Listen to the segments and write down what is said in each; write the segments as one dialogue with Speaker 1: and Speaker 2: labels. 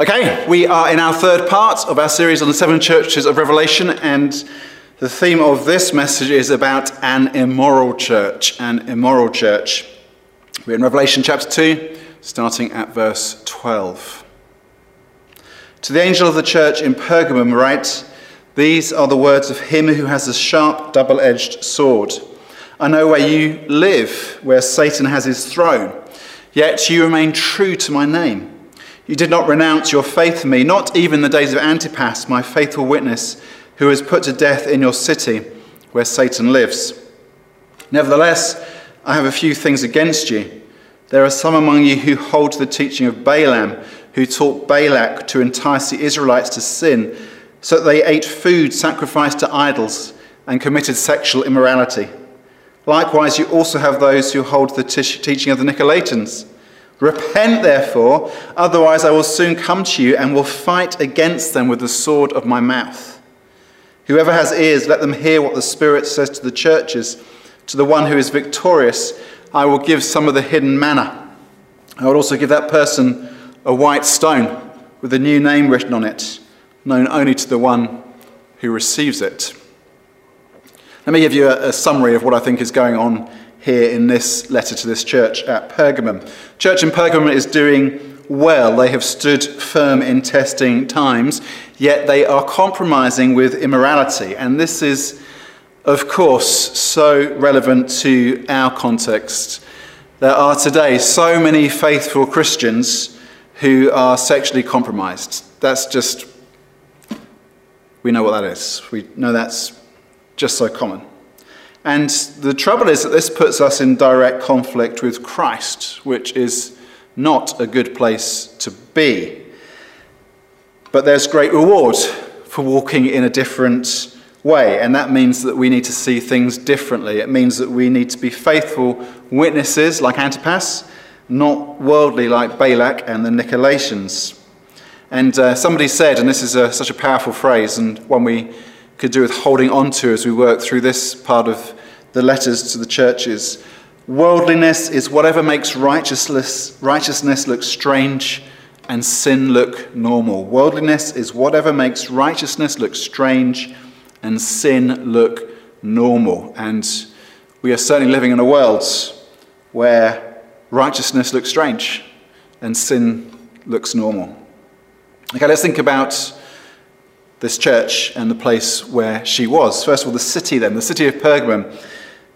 Speaker 1: Okay, we are in our third part of our series on the seven churches of Revelation, and the theme of this message is about an immoral church. An immoral church. We're in Revelation chapter 2, starting at verse 12. To the angel of the church in Pergamum, write These are the words of him who has a sharp, double edged sword. I know where you live, where Satan has his throne, yet you remain true to my name. You did not renounce your faith in me, not even the days of Antipas, my faithful witness, who was put to death in your city where Satan lives. Nevertheless, I have a few things against you. There are some among you who hold to the teaching of Balaam, who taught Balak to entice the Israelites to sin, so that they ate food sacrificed to idols and committed sexual immorality. Likewise, you also have those who hold the teaching of the Nicolaitans Repent, therefore, otherwise I will soon come to you and will fight against them with the sword of my mouth. Whoever has ears, let them hear what the Spirit says to the churches. To the one who is victorious, I will give some of the hidden manna. I will also give that person a white stone with a new name written on it, known only to the one who receives it. Let me give you a, a summary of what I think is going on here in this letter to this church at Pergamum. Church in Pergamum is doing well. They have stood firm in testing times, yet they are compromising with immorality. And this is, of course, so relevant to our context. There are today so many faithful Christians who are sexually compromised. That's just, we know what that is. We know that's just so common. And the trouble is that this puts us in direct conflict with Christ, which is not a good place to be. But there's great reward for walking in a different way, and that means that we need to see things differently. It means that we need to be faithful witnesses like Antipas, not worldly like Balak and the Nicolaitans. And uh, somebody said, and this is a, such a powerful phrase, and one we could do with holding on to as we work through this part of the letters to the churches. Worldliness is whatever makes righteousness, righteousness look strange and sin look normal. Worldliness is whatever makes righteousness look strange and sin look normal. And we are certainly living in a world where righteousness looks strange and sin looks normal. Okay, let's think about this church and the place where she was. First of all, the city, then, the city of Pergamum.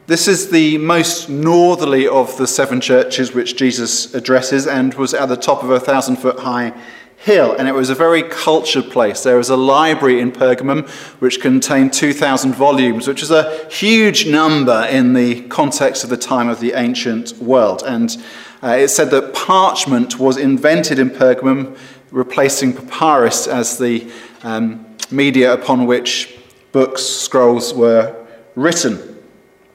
Speaker 1: This is the most northerly of the seven churches which Jesus addresses and was at the top of a thousand foot high hill. And it was a very cultured place. There was a library in Pergamum which contained 2,000 volumes, which is a huge number in the context of the time of the ancient world. And uh, it said that parchment was invented in Pergamum, replacing papyrus as the um, media upon which books, scrolls were written.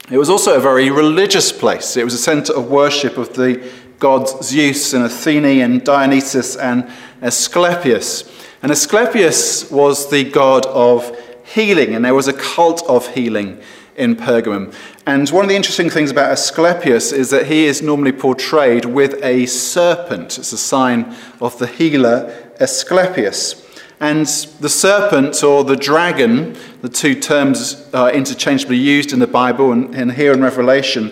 Speaker 1: It was also a very religious place. It was a center of worship of the gods Zeus and Athene and Dionysus and Asclepius. And Asclepius was the god of healing, and there was a cult of healing in Pergamum. And one of the interesting things about Asclepius is that he is normally portrayed with a serpent. It's a sign of the healer Asclepius. And the serpent or the dragon, the two terms are interchangeably used in the Bible and, and here in Revelation.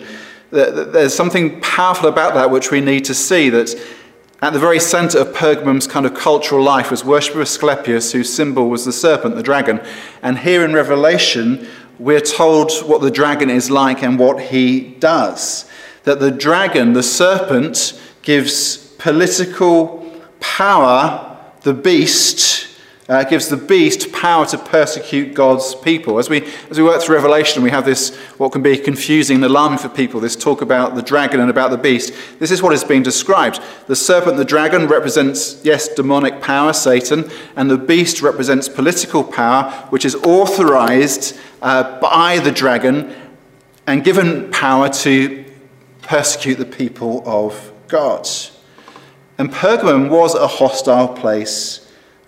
Speaker 1: There's something powerful about that which we need to see that at the very center of Pergamum's kind of cultural life was worship of Asclepius, whose symbol was the serpent, the dragon. And here in Revelation, we're told what the dragon is like and what he does. That the dragon, the serpent, gives political power, the beast, uh, gives the beast power to persecute God's people. As we, as we work through Revelation, we have this, what can be confusing and alarming for people, this talk about the dragon and about the beast. This is what is being described. The serpent, the dragon, represents, yes, demonic power, Satan, and the beast represents political power, which is authorized uh, by the dragon and given power to persecute the people of God. And Pergamum was a hostile place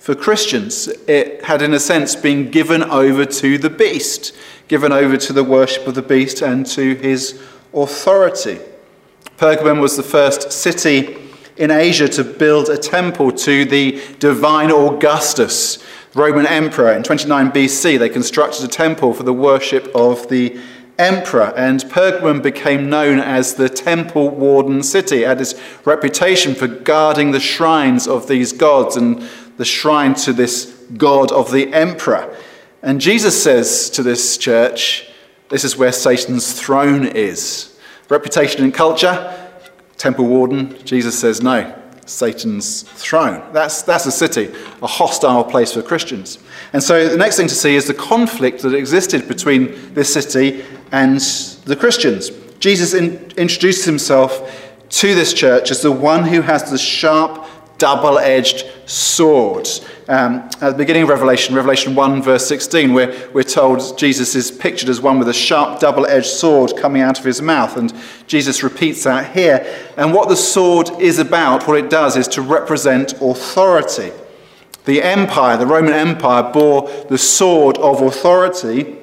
Speaker 1: for Christians. It had, in a sense, been given over to the beast, given over to the worship of the beast and to his authority. Pergamum was the first city in Asia to build a temple to the divine Augustus, Roman emperor. In 29 BC, they constructed a temple for the worship of the emperor, and Pergamum became known as the temple warden city. It had this reputation for guarding the shrines of these gods and the shrine to this god of the emperor. And Jesus says to this church, this is where Satan's throne is. Reputation and culture, temple warden, Jesus says no. Satan's throne. That's, that's a city, a hostile place for Christians. And so the next thing to see is the conflict that existed between this city and the Christians. Jesus in, introduced himself to this church as the one who has the sharp, double edged sword. Um, at the beginning of Revelation, Revelation 1, verse 16, we're, we're told Jesus is pictured as one with a sharp, double edged sword coming out of his mouth. And Jesus repeats that here. And what the sword is about, what it does, is to represent authority. The empire, the Roman Empire, bore the sword of authority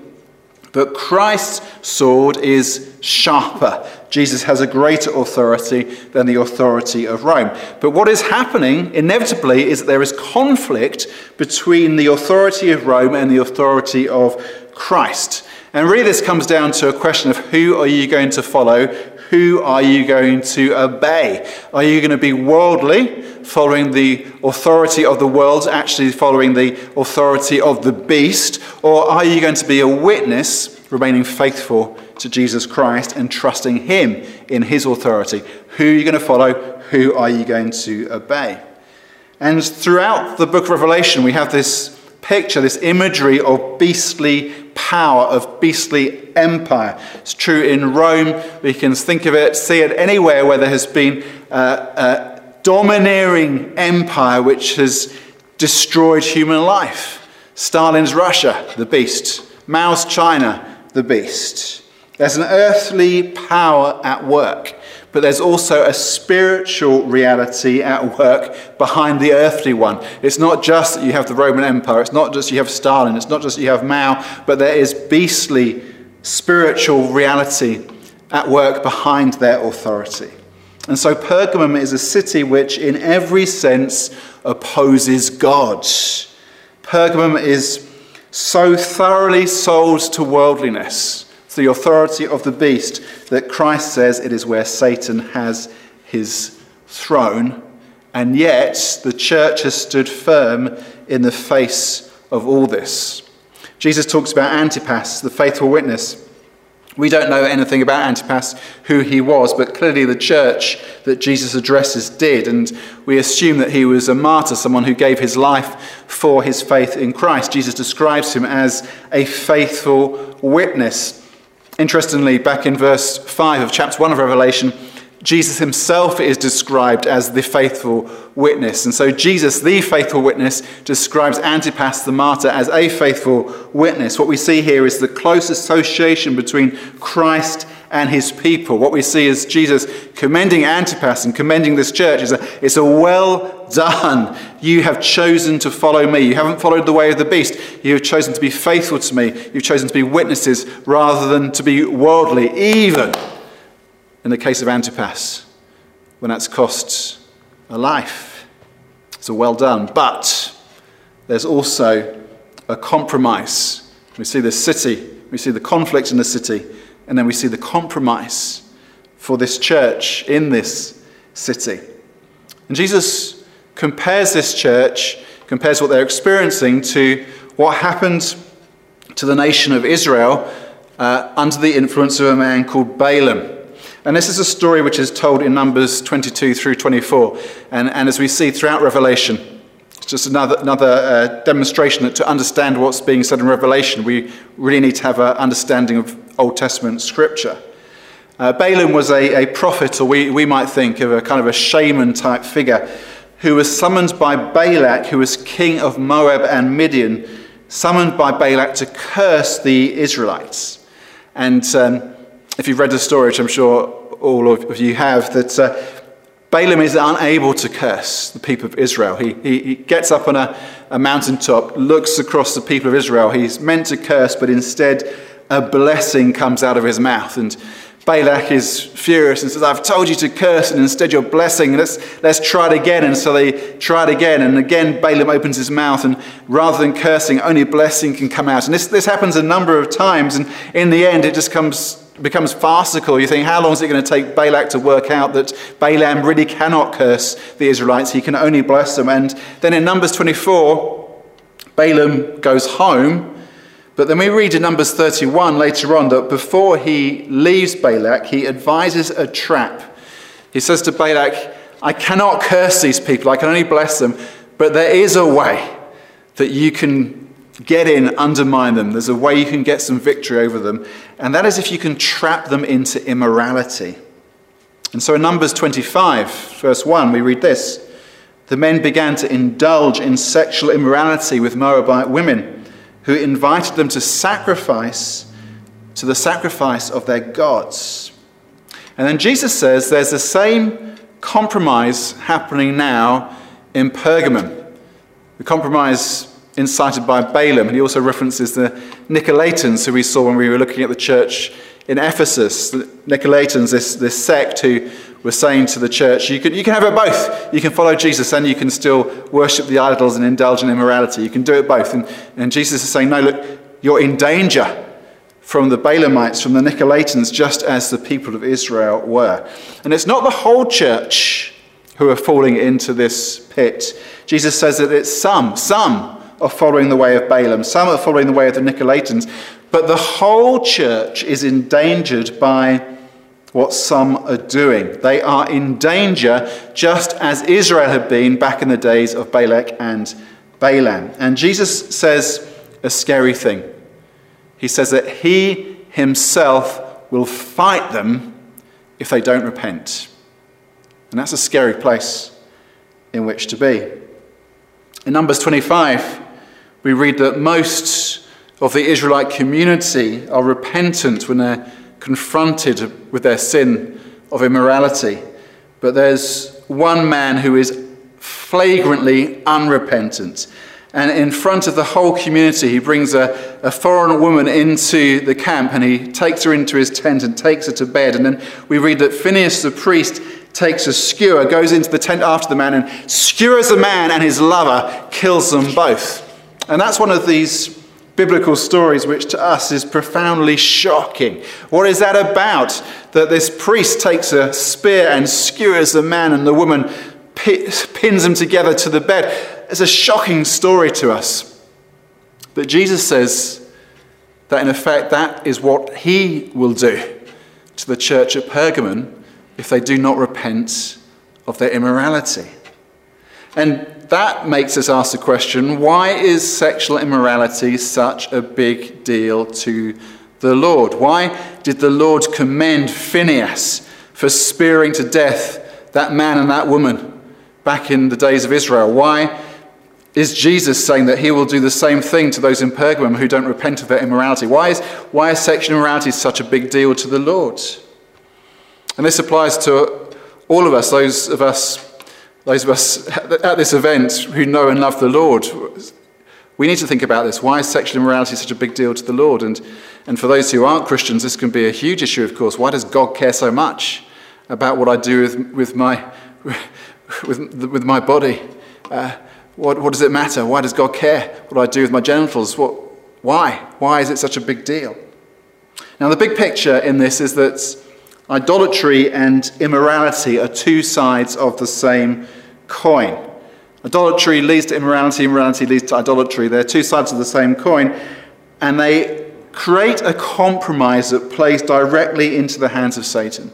Speaker 1: but Christ's sword is sharper. Jesus has a greater authority than the authority of Rome. But what is happening, inevitably, is that there is conflict between the authority of Rome and the authority of Christ. And really, this comes down to a question of who are you going to follow? Who are you going to obey? Are you going to be worldly, following the authority of the world, actually following the authority of the beast? Or are you going to be a witness, remaining faithful to Jesus Christ and trusting Him in His authority? Who are you going to follow? Who are you going to obey? And throughout the book of Revelation, we have this picture, this imagery of beastly power, of beastly empire. It's true in Rome. We can think of it, see it anywhere where there has been a domineering empire which has destroyed human life. Stalin's Russia, the beast. Mao's China, the beast. There's an earthly power at work, but there's also a spiritual reality at work behind the earthly one. It's not just that you have the Roman Empire, it's not just you have Stalin, it's not just you have Mao, but there is beastly spiritual reality at work behind their authority. And so Pergamum is a city which, in every sense, opposes God. Pergamum is so thoroughly sold to worldliness, to the authority of the beast, that Christ says it is where Satan has his throne. And yet, the church has stood firm in the face of all this. Jesus talks about Antipas, the faithful witness. We don't know anything about Antipas, who he was, but clearly the church that Jesus addresses did. And we assume that he was a martyr, someone who gave his life for his faith in Christ. Jesus describes him as a faithful witness. Interestingly, back in verse 5 of chapter 1 of Revelation, Jesus himself is described as the faithful witness. And so Jesus, the faithful witness, describes Antipas the martyr as a faithful witness. What we see here is the close association between Christ and his people. What we see is Jesus commending Antipas and commending this church is a, it's a well done. You have chosen to follow me. You haven't followed the way of the beast. You have chosen to be faithful to me. You've chosen to be witnesses rather than to be worldly, even in the case of Antipas, when that's cost a life. It's So well done. But there's also a compromise. We see the city, we see the conflict in the city, and then we see the compromise for this church in this city. And Jesus compares this church, compares what they're experiencing to what happened to the nation of Israel uh, under the influence of a man called Balaam. And this is a story which is told in Numbers 22 through 24. And, and as we see throughout Revelation, it's just another, another uh, demonstration that to understand what's being said in Revelation, we really need to have an understanding of Old Testament scripture. Uh, Balaam was a, a prophet, or we, we might think of a kind of a shaman type figure, who was summoned by Balak, who was king of Moab and Midian, summoned by Balak to curse the Israelites. And um, if you've read the story, which I'm sure all of you have, that uh, Balaam is unable to curse the people of Israel. He, he, he gets up on a, a mountaintop, looks across the people of Israel. He's meant to curse, but instead a blessing comes out of his mouth. And Balak is furious and says, I've told you to curse and instead you're blessing. Let's, let's try it again. And so they try it again. And again, Balaam opens his mouth and rather than cursing, only blessing can come out. And this, this happens a number of times. And in the end, it just comes, becomes farcical. You think, how long is it going to take Balak to work out that Balaam really cannot curse the Israelites? He can only bless them. And then in Numbers 24, Balaam goes home but then we read in Numbers 31 later on that before he leaves Balak, he advises a trap. He says to Balak, I cannot curse these people, I can only bless them, but there is a way that you can get in, undermine them. There's a way you can get some victory over them, and that is if you can trap them into immorality. And so in Numbers 25, verse 1, we read this The men began to indulge in sexual immorality with Moabite women who invited them to sacrifice to the sacrifice of their gods. And then Jesus says there's the same compromise happening now in Pergamum. The compromise incited by Balaam, and he also references the Nicolaitans, who we saw when we were looking at the church in Ephesus. The Nicolaitans, this, this sect who were saying to the church, you can, you can have it both. You can follow Jesus and you can still worship the idols and indulge in immorality. You can do it both. And, and Jesus is saying, no, look, you're in danger from the Balaamites, from the Nicolaitans, just as the people of Israel were. And it's not the whole church who are falling into this pit. Jesus says that it's some, some are following the way of Balaam, some are following the way of the Nicolaitans, but the whole church is endangered by what some are doing. They are in danger, just as Israel had been back in the days of Balak and Balaam. And Jesus says a scary thing. He says that he himself will fight them if they don't repent. And that's a scary place in which to be. In Numbers 25, we read that most of the Israelite community are repentant when they're confronted with their sin of immorality. But there's one man who is flagrantly unrepentant. And in front of the whole community, he brings a, a foreign woman into the camp and he takes her into his tent and takes her to bed. And then we read that Phineas the priest takes a skewer, goes into the tent after the man, and skewers the man and his lover, kills them both. And that's one of these biblical stories, which to us is profoundly shocking. What is that about? That this priest takes a spear and skewers the man and the woman, pins them together to the bed. It's a shocking story to us. But Jesus says that in effect, that is what he will do to the church at Pergamon if they do not repent of their immorality. And that makes us ask the question why is sexual immorality such a big deal to the Lord? Why did the Lord commend Phineas for spearing to death that man and that woman back in the days of Israel? Why is Jesus saying that he will do the same thing to those in Pergamum who don't repent of their immorality? Why is, why is sexual immorality such a big deal to the Lord? And this applies to all of us, those of us those of us at this event who know and love the Lord, we need to think about this. Why is sexual immorality such a big deal to the Lord? And, and for those who aren't Christians, this can be a huge issue, of course. Why does God care so much about what I do with, with, my, with, with my body? Uh, what, what does it matter? Why does God care what I do with my genitals? What, why? Why is it such a big deal? Now, the big picture in this is that Idolatry and immorality are two sides of the same coin. Idolatry leads to immorality, immorality leads to idolatry. They're two sides of the same coin, and they create a compromise that plays directly into the hands of Satan.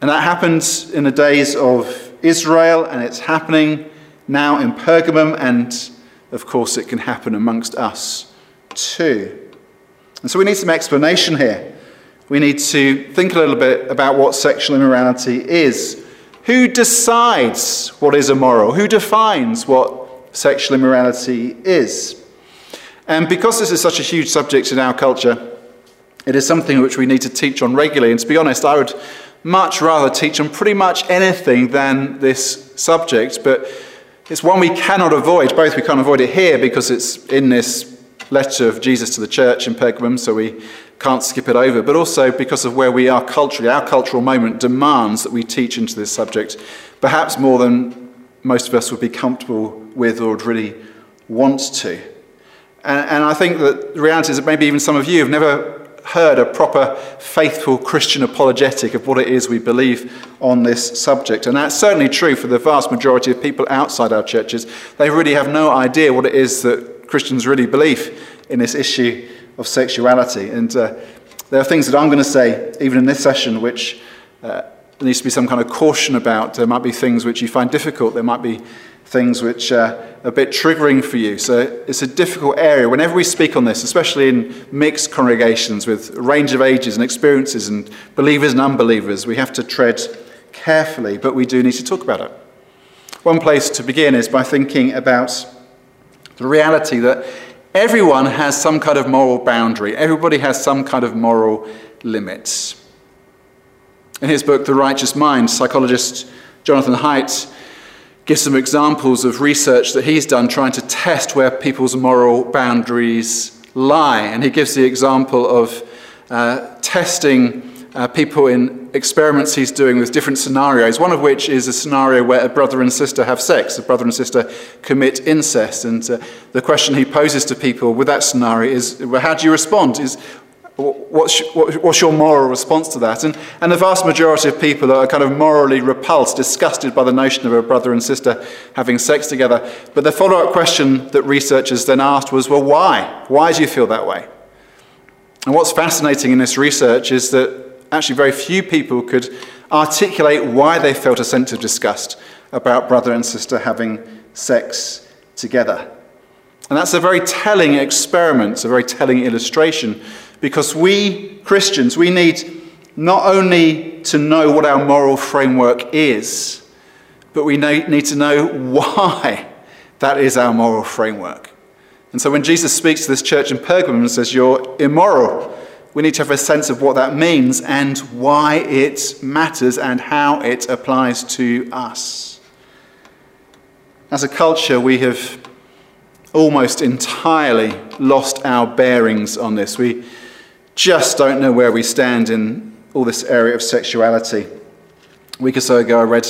Speaker 1: And that happens in the days of Israel, and it's happening now in Pergamum, and of course, it can happen amongst us too. And so we need some explanation here we need to think a little bit about what sexual immorality is. Who decides what is immoral? Who defines what sexual immorality is? And because this is such a huge subject in our culture, it is something which we need to teach on regularly. And to be honest, I would much rather teach on pretty much anything than this subject, but it's one we cannot avoid. Both we can't avoid it here because it's in this letter of Jesus to the church in Pergamum, so we can't skip it over, but also because of where we are culturally. Our cultural moment demands that we teach into this subject, perhaps more than most of us would be comfortable with or would really want to. And, and I think that the reality is that maybe even some of you have never heard a proper, faithful Christian apologetic of what it is we believe on this subject. And that's certainly true for the vast majority of people outside our churches. They really have no idea what it is that Christians really believe in this issue of sexuality. And uh, there are things that I'm going to say, even in this session, which uh, there needs to be some kind of caution about. There might be things which you find difficult. There might be things which are a bit triggering for you. So it's a difficult area. Whenever we speak on this, especially in mixed congregations with a range of ages and experiences and believers and unbelievers, we have to tread carefully, but we do need to talk about it. One place to begin is by thinking about the reality that everyone has some kind of moral boundary, everybody has some kind of moral limits. In his book, The Righteous Mind, psychologist Jonathan Haidt gives some examples of research that he's done trying to test where people's moral boundaries lie. And he gives the example of uh, testing uh, people in experiments he's doing with different scenarios, one of which is a scenario where a brother and sister have sex, a brother and sister commit incest. And uh, the question he poses to people with that scenario is well, how do you respond? Is What's, what's your moral response to that? And, and the vast majority of people are kind of morally repulsed, disgusted by the notion of a brother and sister having sex together. But the follow up question that researchers then asked was, well, why? Why do you feel that way? And what's fascinating in this research is that actually very few people could articulate why they felt a sense of disgust about brother and sister having sex together. And that's a very telling experiment, a very telling illustration because we Christians, we need not only to know what our moral framework is, but we need to know why that is our moral framework. And so when Jesus speaks to this church in Pergamum and says, You're immoral, we need to have a sense of what that means and why it matters and how it applies to us. As a culture, we have almost entirely lost our bearings on this. We just don't know where we stand in all this area of sexuality. A week or so ago, I read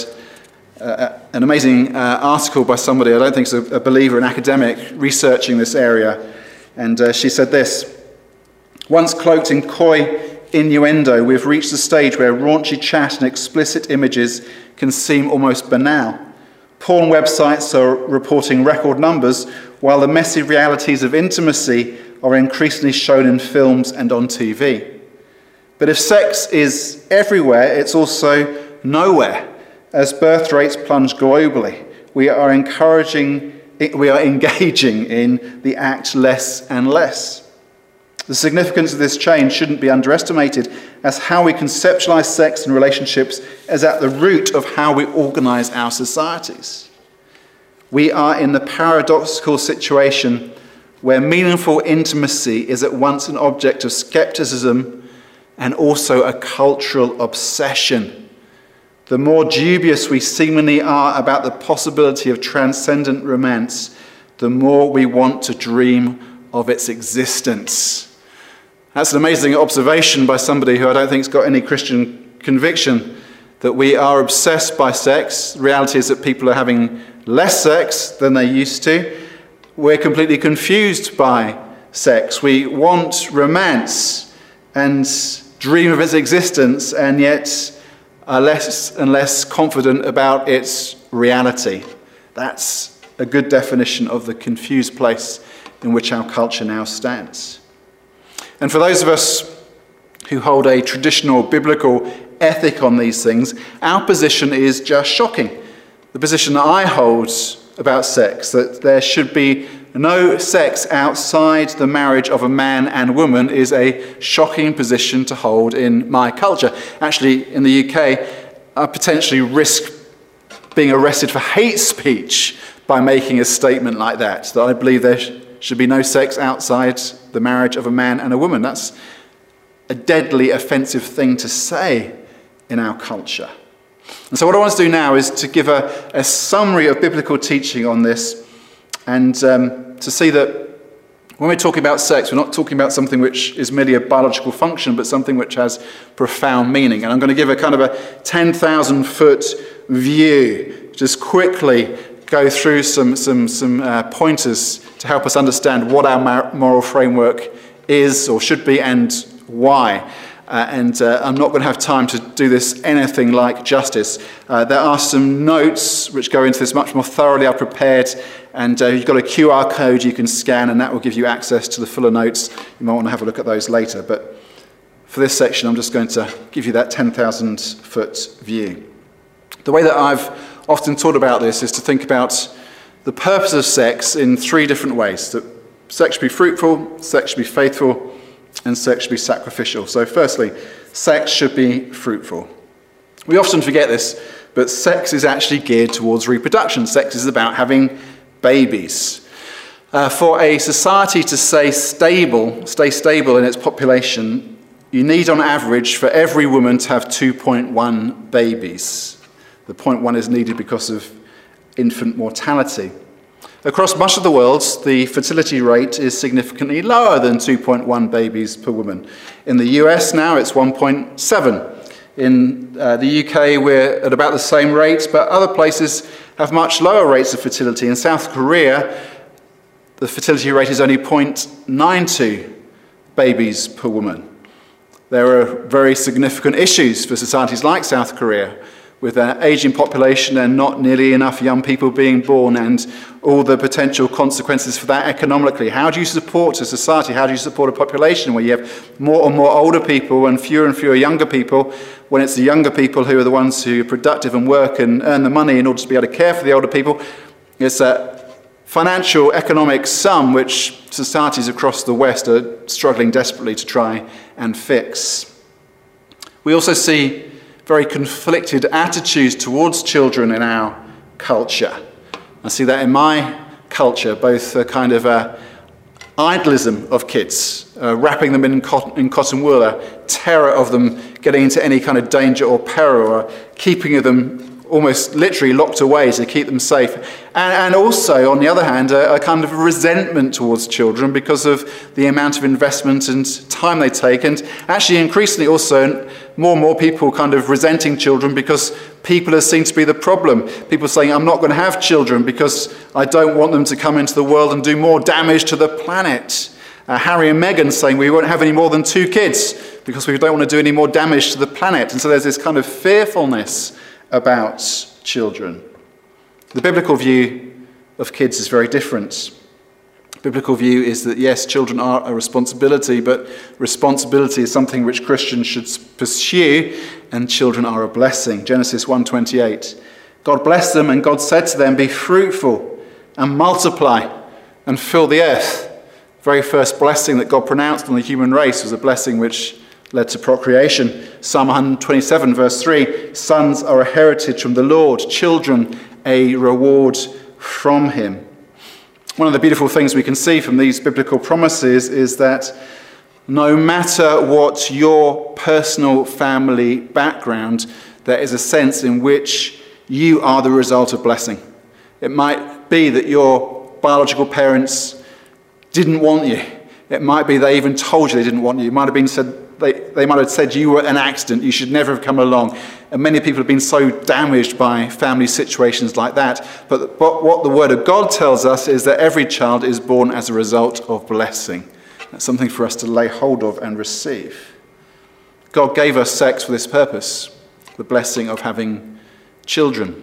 Speaker 1: uh, an amazing uh, article by somebody, I don't think is a, a, believer, an academic, researching this area. And uh, she said this Once cloaked in coy innuendo, we've reached the stage where raunchy chat and explicit images can seem almost banal. Porn websites are reporting record numbers, while the messy realities of intimacy are increasingly shown in films and on TV. But if sex is everywhere, it's also nowhere. As birth rates plunge globally, we are encouraging, we are engaging in the act less and less. The significance of this change shouldn't be underestimated, as how we conceptualize sex and relationships is at the root of how we organize our societies. We are in the paradoxical situation where meaningful intimacy is at once an object of skepticism and also a cultural obsession. The more dubious we seemingly are about the possibility of transcendent romance, the more we want to dream of its existence. That's an amazing observation by somebody who I don't think has got any Christian conviction that we are obsessed by sex. The reality is that people are having less sex than they used to we're completely confused by sex. We want romance and dream of its existence, and yet are less and less confident about its reality. That's a good definition of the confused place in which our culture now stands. And for those of us who hold a traditional biblical ethic on these things, our position is just shocking. The position that I hold about sex, that there should be no sex outside the marriage of a man and woman, is a shocking position to hold in my culture. Actually, in the UK, I potentially risk being arrested for hate speech by making a statement like that, that I believe there should be no sex outside the marriage of a man and a woman. That's a deadly offensive thing to say in our culture. And so, what I want to do now is to give a, a summary of biblical teaching on this and um, to see that When we're talking about sex, we're not talking about something which is merely a biological function, but something which has profound meaning. And I'm going to give a kind of a 10,000 foot view, just quickly go through some, some, some uh, pointers to help us understand what our moral framework is or should be and why. Uh, and uh, I'm not going to have time to do this anything like justice. Uh, there are some notes which go into this much more thoroughly. I've prepared, and uh, you've got a QR code you can scan, and that will give you access to the fuller notes. You might want to have a look at those later. But for this section, I'm just going to give you that 10,000 foot view. The way that I've often thought about this is to think about the purpose of sex in three different ways that sex should be fruitful, sex should be faithful, and sex should be sacrificial. So, firstly, sex should be fruitful. We often forget this, but sex is actually geared towards reproduction. Sex is about having babies. Uh, for a society to stay stable, stay stable in its population, you need on average for every woman to have 2.1 babies. The 0.1 is needed because of infant mortality. Across much of the world, the fertility rate is significantly lower than 2.1 babies per woman. In the US now, it's 1.7. In uh, the UK, we're at about the same rate, but other places have much lower rates of fertility. In South Korea, the fertility rate is only 0.92 babies per woman. There are very significant issues for societies like South Korea with an aging population and not nearly enough young people being born and all the potential consequences for that economically. How do you support a society? How do you support a population where you have more and more older people and fewer and fewer younger people when it's the younger people who are the ones who are productive and work and earn the money in order to be able to care for the older people? It's a financial economic sum which societies across the West are struggling desperately to try and fix. We also see very conflicted attitudes towards children in our culture. I see that in my culture, both a kind of a idealism of kids, uh, wrapping them in cotton, in cotton wool, a terror of them getting into any kind of danger or peril, or keeping them almost literally locked away to keep them safe. And, and also, on the other hand, a, a, kind of resentment towards children because of the amount of investment and time they take. And actually, increasingly, also, more and more people kind of resenting children because people are seen to be the problem. People saying, I'm not going to have children because I don't want them to come into the world and do more damage to the planet. Uh, Harry and Meghan saying we won't have any more than two kids because we don't want to do any more damage to the planet. And so there's this kind of fearfulness about children. The biblical view of kids is very different. Biblical view is that yes, children are a responsibility, but responsibility is something which Christians should pursue, and children are a blessing. Genesis 1:28. God blessed them, and God said to them, "Be fruitful and multiply and fill the earth." The very first blessing that God pronounced on the human race was a blessing which led to procreation. Psalm 127, verse 3 Sons are a heritage from the Lord, children a reward from Him. One of the beautiful things we can see from these biblical promises is that no matter what your personal family background, there is a sense in which you are the result of blessing. It might be that your biological parents didn't want you. It might be they even told you they didn't want you. It might have been said, they, they might have said you were an accident, you should never have come along. And many people have been so damaged by family situations like that. But, but what the Word of God tells us is that every child is born as a result of blessing. That's something for us to lay hold of and receive. God gave us sex for this purpose the blessing of having children.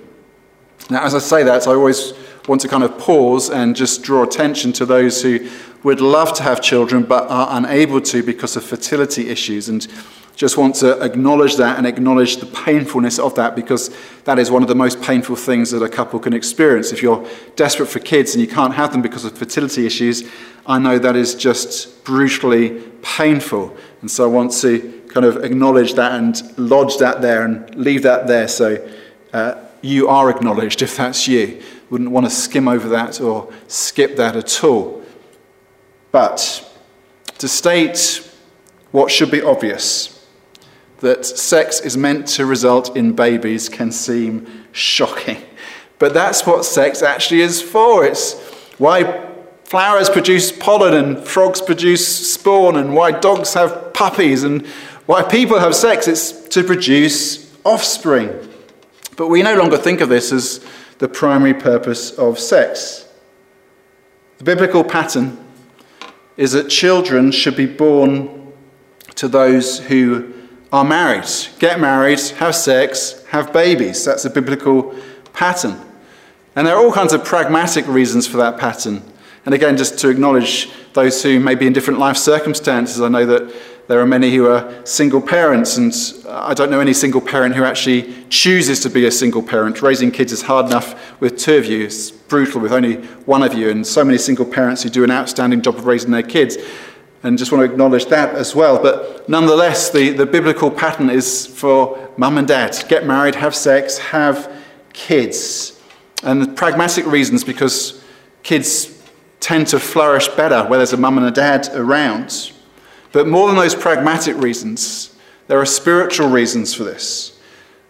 Speaker 1: Now, as I say that, I always want to kind of pause and just draw attention to those who would love to have children but are unable to because of fertility issues. And just want to acknowledge that and acknowledge the painfulness of that because that is one of the most painful things that a couple can experience. If you're desperate for kids and you can't have them because of fertility issues, I know that is just brutally painful. And so I want to kind of acknowledge that and lodge that there and leave that there so uh, you are acknowledged if that's you. Wouldn't want to skim over that or skip that at all. But to state what should be obvious, that sex is meant to result in babies, can seem shocking. But that's what sex actually is for. It's why flowers produce pollen and frogs produce spawn and why dogs have puppies and why people have sex. It's to produce offspring. But we no longer think of this as the primary purpose of sex. The biblical pattern is that children should be born to those who are married, get married, have sex, have babies. That's a biblical pattern. And there are all kinds of pragmatic reasons for that pattern. And again, just to acknowledge those who may be in different life circumstances, I know that there are many who are single parents, and I don't know any single parent who actually chooses to be a single parent. Raising kids is hard enough with two of you, it's brutal with only one of you, and so many single parents who do an outstanding job of raising their kids. And just want to acknowledge that as well. But nonetheless, the, the biblical pattern is for mum and dad get married, have sex, have kids. And the pragmatic reasons because kids tend to flourish better where there's a mum and a dad around. But more than those pragmatic reasons, there are spiritual reasons for this.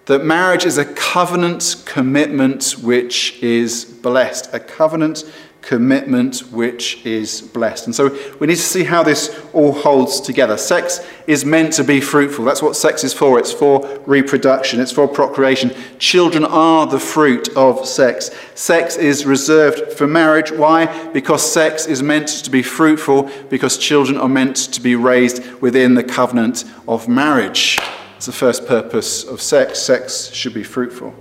Speaker 1: That marriage is a covenant commitment which is blessed, a covenant commitment which is blessed. And so we need to see how this all holds together. Sex is meant to be fruitful. That's what sex is for. It's for reproduction, it's for procreation. Children are the fruit of sex. Sex is reserved for marriage. Why? Because sex is meant to be fruitful, because children are meant to be raised within the covenant of marriage. It's the first purpose of sex. Sex should be fruitful.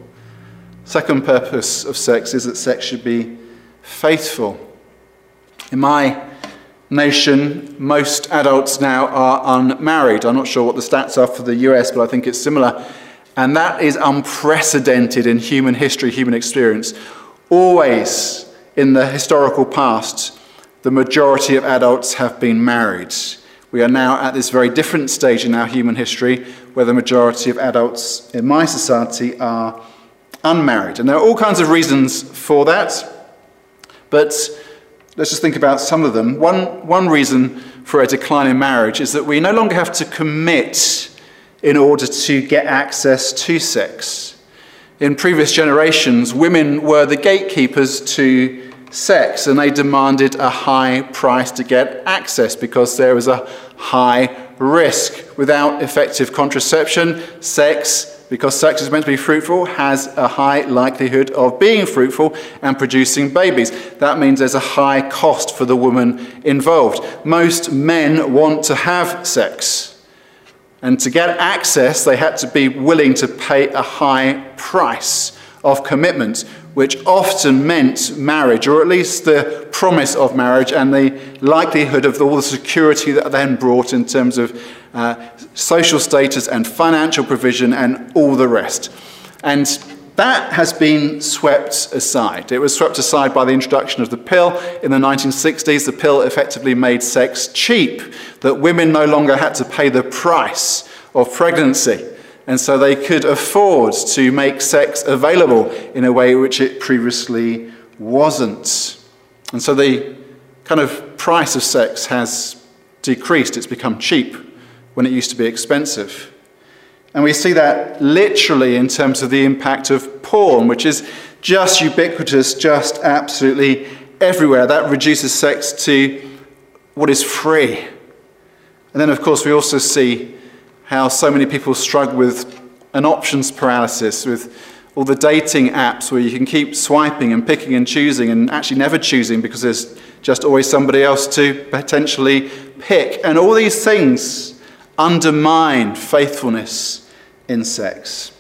Speaker 1: Second purpose of sex is that sex should be faithful. In my nation, most adults now are unmarried. I'm not sure what the stats are for the US, but I think it's similar. And that is unprecedented in human history, human experience. Always in the historical past, the majority of adults have been married. We are now at this very different stage in our human history where the majority of adults in my society are unmarried. And there are all kinds of reasons for that. But let's just think about some of them. One, one reason for a decline in marriage is that we no longer have to commit in order to get access to sex. In previous generations, women were the gatekeepers to sex and they demanded a high price to get access because there was a high risk. Without effective contraception, sex because sex is meant to be fruitful, has a high likelihood of being fruitful and producing babies. That means there's a high cost for the woman involved. Most men want to have sex. And to get access, they had to be willing to pay a high price of commitment, which often meant marriage, or at least the promise of marriage and the likelihood of all the security that then brought in terms of uh, social status and financial provision and all the rest. And that has been swept aside. It was swept aside by the introduction of the pill in the 1960s. The pill effectively made sex cheap, that women no longer had to pay the price of pregnancy. And so they could afford to make sex available in a way which it previously wasn't. And so the kind of price of sex has decreased, it's become cheap when it used to be expensive. And we see that literally in terms of the impact of porn, which is just ubiquitous, just absolutely everywhere. That reduces sex to what is free. And then, of course, we also see how so many people struggle with an options paralysis, with all the dating apps where you can keep swiping and picking and choosing and actually never choosing because there's just always somebody else to potentially pick. And all these things undermine faithfulness in sex.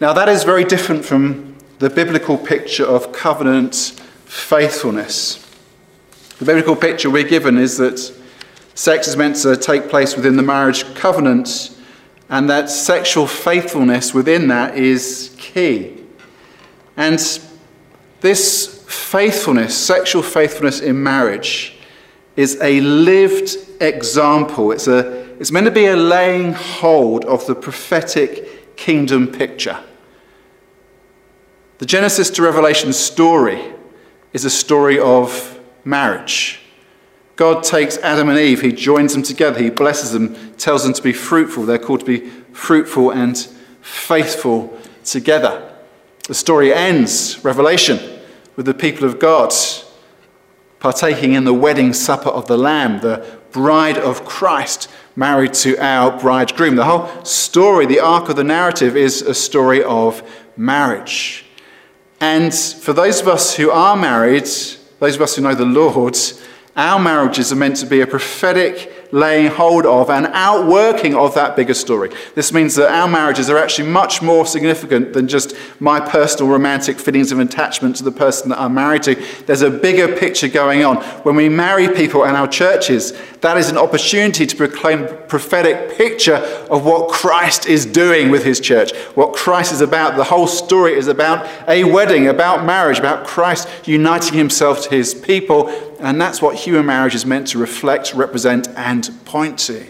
Speaker 1: Now, that is very different from the biblical picture of covenant faithfulness. The biblical picture we're given is that sex is meant to take place within the marriage covenant, and that sexual faithfulness within that is key. And this faithfulness, sexual faithfulness in marriage, is a lived example. It's a it's meant to be a laying hold of the prophetic kingdom picture. The Genesis to Revelation story is a story of marriage. God takes Adam and Eve, he joins them together, he blesses them, tells them to be fruitful. They're called to be fruitful and faithful together. The story ends, Revelation, with the people of God partaking in the wedding supper of the Lamb, the bride of Christ married to our bridegroom. The whole story, the arc of the narrative, is a story of marriage. And for those of us who are married, those of us who know the Lord, our marriages are meant to be a prophetic laying hold of and outworking of that bigger story. This means that our marriages are actually much more significant than just my personal romantic feelings of attachment to the person that I'm married to. There's a bigger picture going on. When we marry people in our churches, that is an opportunity to proclaim a prophetic picture of what Christ is doing with his church, what Christ is about. The whole story is about a wedding, about marriage, about Christ uniting himself to his people and that's what human marriage is meant to reflect, represent, and point to.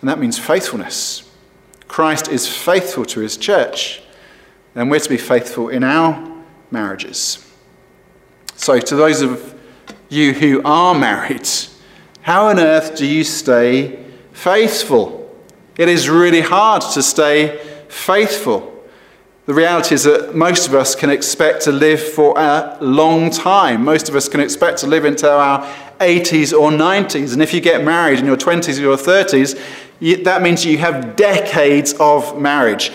Speaker 1: And that means faithfulness. Christ is faithful to his church, and we're to be faithful in our marriages. So, to those of you who are married, how on earth do you stay faithful? It is really hard to stay faithful. The reality is that most of us can expect to live for a long time. Most of us can expect to live into our 80s or 90s. And if you get married in your 20s or your 30s, that means you have decades of marriage.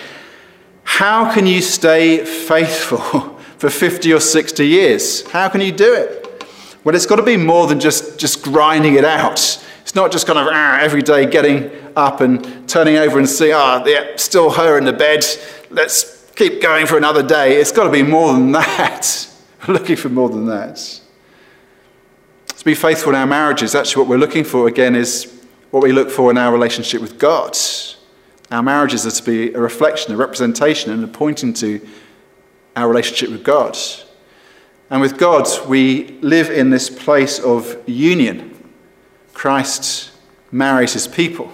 Speaker 1: How can you stay faithful for 50 or 60 years? How can you do it? Well, it's got to be more than just, just grinding it out. It's not just kind of ah, every day getting up and turning over and seeing, ah, yeah, still her in the bed. Let's keep going for another day. It's got to be more than that. We're looking for more than that. To be faithful in our marriages, actually, what we're looking for again is what we look for in our relationship with God. Our marriages are to be a reflection, a representation, and a pointing to our relationship with God. And with God, we live in this place of union. Christ marries his people.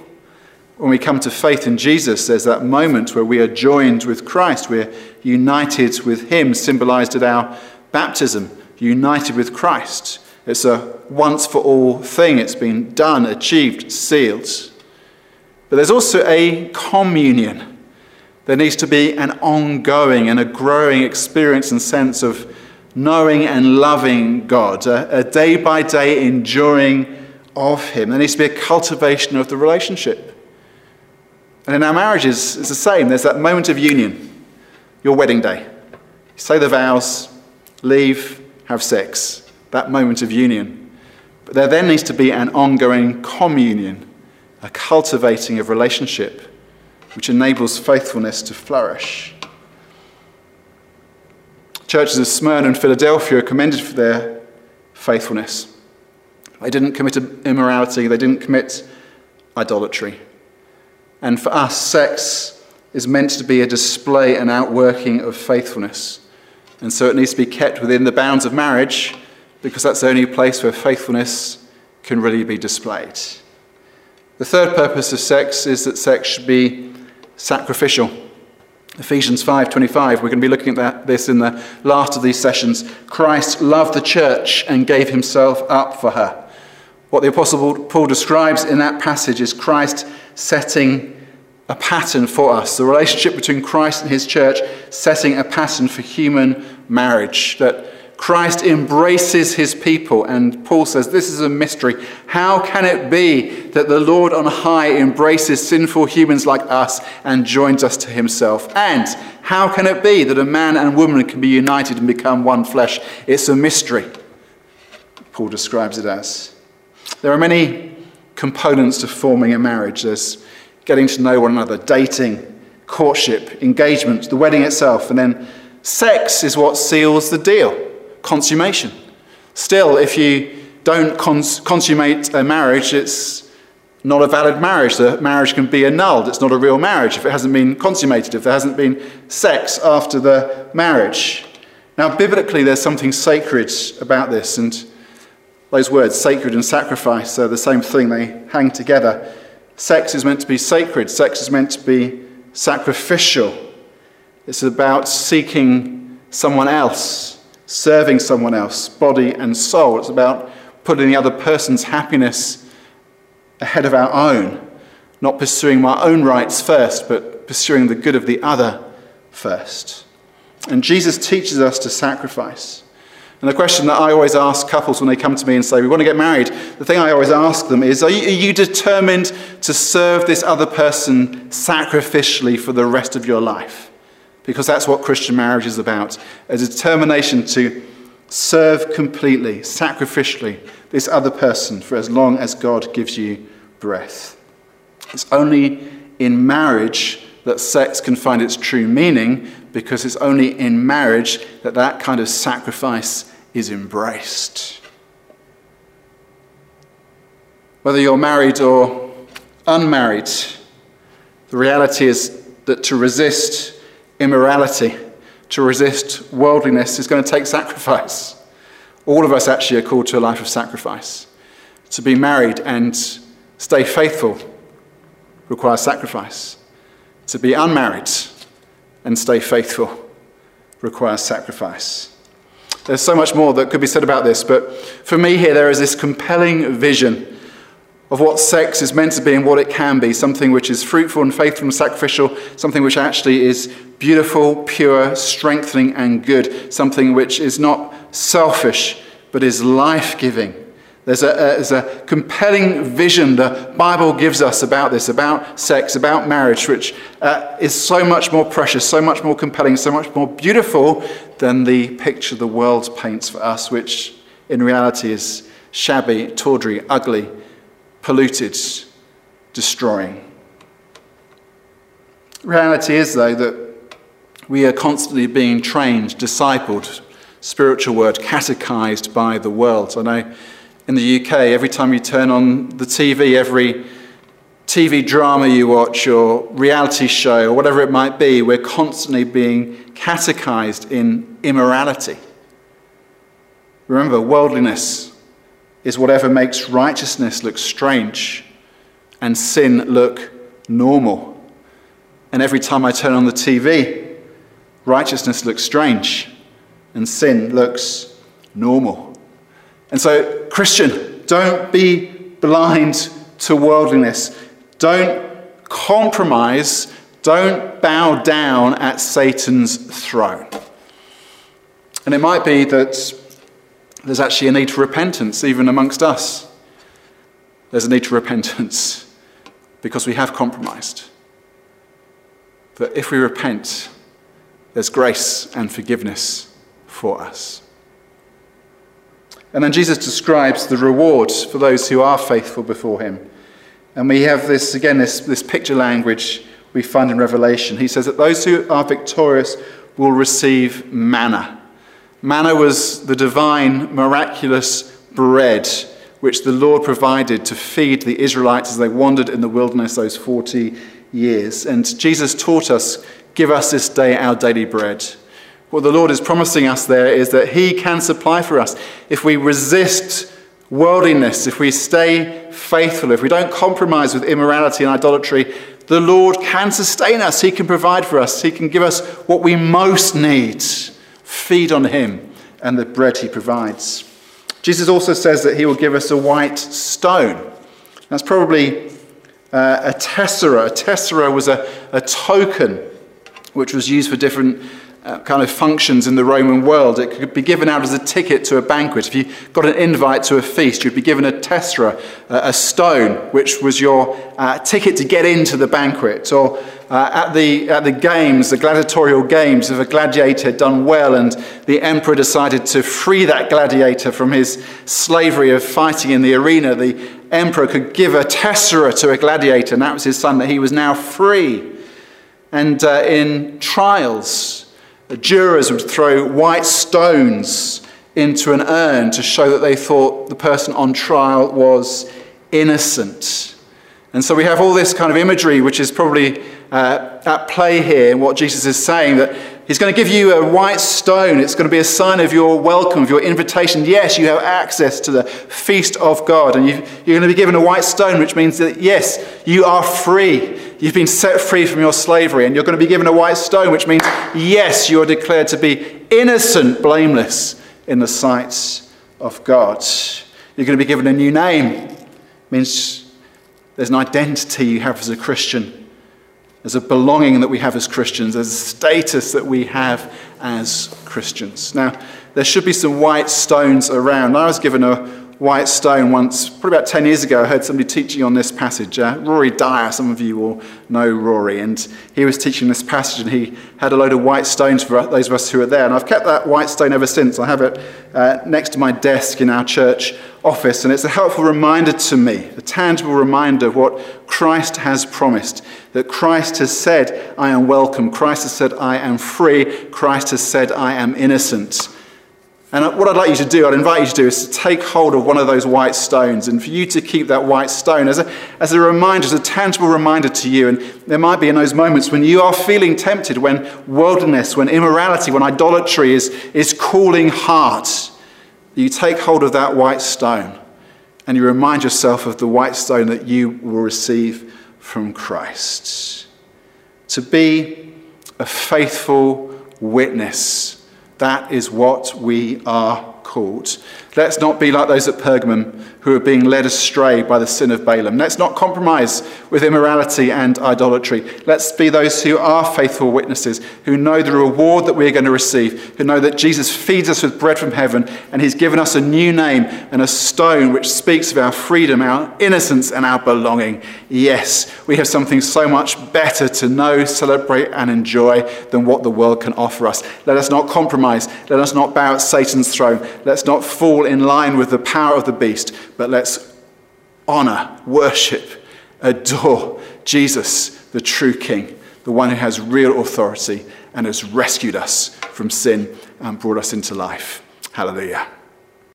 Speaker 1: When we come to faith in Jesus, there's that moment where we are joined with Christ. We're united with Him, symbolized at our baptism, united with Christ. It's a once for all thing. It's been done, achieved, sealed. But there's also a communion. There needs to be an ongoing and a growing experience and sense of knowing and loving God, a day by day enjoying of Him. There needs to be a cultivation of the relationship. And in our marriages, it's the same. There's that moment of union, your wedding day. Say the vows, leave, have sex, that moment of union. But there then needs to be an ongoing communion, a cultivating of relationship, which enables faithfulness to flourish. Churches of Smyrna and Philadelphia are commended for their faithfulness. They didn't commit immorality, they didn't commit idolatry. And for us, sex is meant to be a display and outworking of faithfulness. And so it needs to be kept within the bounds of marriage because that's the only place where faithfulness can really be displayed. The third purpose of sex is that sex should be sacrificial. Ephesians 5:25 we're going to be looking at that, this in the last of these sessions. Christ loved the church and gave himself up for her. What the apostle Paul describes in that passage is Christ setting a pattern for us. The relationship between Christ and his church setting a pattern for human marriage. That Christ embraces his people. And Paul says, This is a mystery. How can it be that the Lord on high embraces sinful humans like us and joins us to himself? And how can it be that a man and woman can be united and become one flesh? It's a mystery. Paul describes it as. There are many components to forming a marriage. There's getting to know one another, dating, courtship, engagement, the wedding itself, and then sex is what seals the deal consummation. Still, if you don't cons- consummate a marriage, it's not a valid marriage. The marriage can be annulled. It's not a real marriage if it hasn't been consummated, if there hasn't been sex after the marriage. Now, biblically, there's something sacred about this, and those words, sacred and sacrifice, are the same thing, they hang together. Sex is meant to be sacred, sex is meant to be sacrificial. It's about seeking someone else, serving someone else, body and soul. It's about putting the other person's happiness ahead of our own, not pursuing my own rights first, but pursuing the good of the other first. And Jesus teaches us to sacrifice. And the question that I always ask couples when they come to me and say, We want to get married, the thing I always ask them is, Are you, are you determined to serve this other person sacrificially for the rest of your life? Because that's what Christian marriage is about a determination to serve completely, sacrificially, this other person for as long as God gives you breath. It's only in marriage that sex can find its true meaning because it's only in marriage that that kind of sacrifice is embraced. Whether you're married or unmarried, the reality is that to resist immorality, to resist worldliness, is going to take sacrifice. All of us actually are called to a life of sacrifice. To be married and stay faithful requires sacrifice. To be unmarried and stay faithful requires sacrifice. There's so much more that could be said about this, but for me here, there is this compelling vision of what sex is meant to be and what it can be something which is fruitful and faithful and sacrificial, something which actually is beautiful, pure, strengthening, and good, something which is not selfish but is life giving there's a, there's a compelling vision the Bible gives us about this, about sex, about marriage, which uh, is so much more precious, so much more compelling, so much more beautiful than the picture the world paints for us, which in reality is shabby, tawdry, ugly, polluted, destroying. Reality is, though, that we are constantly being trained, discipled, spiritual word, catechized by the world. I know in the UK, every time you turn on the TV, every TV drama you watch or reality show or whatever it might be, we're constantly being catechized in immorality. Remember, worldliness is whatever makes righteousness look strange and sin look normal. And every time I turn on the TV, righteousness looks strange and sin looks normal. And so, Christian, don't be blind to worldliness. Don't compromise. Don't bow down at Satan's throne. And it might be that there's actually a need for repentance, even amongst us. There's a need for repentance because we have compromised. But if we repent, there's grace and forgiveness for us. And then Jesus describes the reward for those who are faithful before him. And we have this, again, this, this picture language we find in Revelation. He says that those who are victorious will receive manna. Manna was the divine, miraculous bread which the Lord provided to feed the Israelites as they wandered in the wilderness those 40 years. And Jesus taught us, Give us this day our daily bread. What the Lord is promising us there is that He can supply for us. If we resist worldliness, if we stay faithful, if we don't compromise with immorality and idolatry, the Lord can sustain us. He can provide for us. He can give us what we most need. Feed on Him and the bread He provides. Jesus also says that He will give us a white stone. That's probably uh, a tessera. A tessera was a, a token which was used for different uh, kind of functions in the Roman world. It could be given out as a ticket to a banquet. If you got an invite to a feast, you'd be given a tessera, a stone, which was your uh, ticket to get into the banquet. Or uh, at, the, at the games, the gladiatorial games, if a gladiator had done well and the emperor decided to free that gladiator from his slavery of fighting in the arena, the emperor could give a tessera to a gladiator, and that was his son, that he was now free. And uh, in trials, the jurors would throw white stones into an urn to show that they thought the person on trial was innocent. And so we have all this kind of imagery, which is probably uh, at play here in what Jesus is saying that He's going to give you a white stone. It's going to be a sign of your welcome, of your invitation. Yes, you have access to the feast of God. And you are going to be given a white stone, which means that, yes, you are free. You've been set free from your slavery. And you're going to be given a white stone, which means, yes, you are declared to be innocent, blameless in the sight of God. You're going to be given a new name. It means there's an identity you have as a Christian. There's a belonging that we have as Christians. There's a status that we have as Christians. Now, there should be some white stones around. I was given a white stone once, probably about 10 years ago. I heard somebody teaching on this passage. Uh, Rory Dyer, some of you will know Rory, and he was teaching this passage and he had a load of white stones for those of us who were there. And I've kept that white stone ever since. I have it uh, next to my desk in our church office, and it's a helpful reminder to me, a tangible reminder of what Christ has promised. That Christ has said, I am welcome. Christ has said, I am free. Christ has said, I am innocent. And what I'd like you to do, I'd invite you to do, is to take hold of one of those white stones and for you to keep that white stone as a, as a reminder, as a tangible reminder to you. And there might be in those moments when you are feeling tempted, when worldliness, when immorality, when idolatry is, is calling hard, you take hold of that white stone and you remind yourself of the white stone that you will receive from Christ. To be a faithful witness that is what we are called. Let's not be like those at Pergamum who are being led astray by the sin of Balaam. Let's not compromise with immorality and idolatry. Let's be those who are faithful witnesses, who know the reward that we're going to receive, who know that Jesus feeds us with bread from heaven and he's given us a new name and a stone which speaks of our freedom, our innocence, and our belonging. Yes, we have something so much better to know, celebrate, and enjoy than what the world can offer us. Let us not compromise. Let us not bow at Satan's throne. Let's not fall in line with the power of the beast but let's honor, worship, adore Jesus, the true King, the one who has real authority and has rescued us from sin and brought us into life. Hallelujah.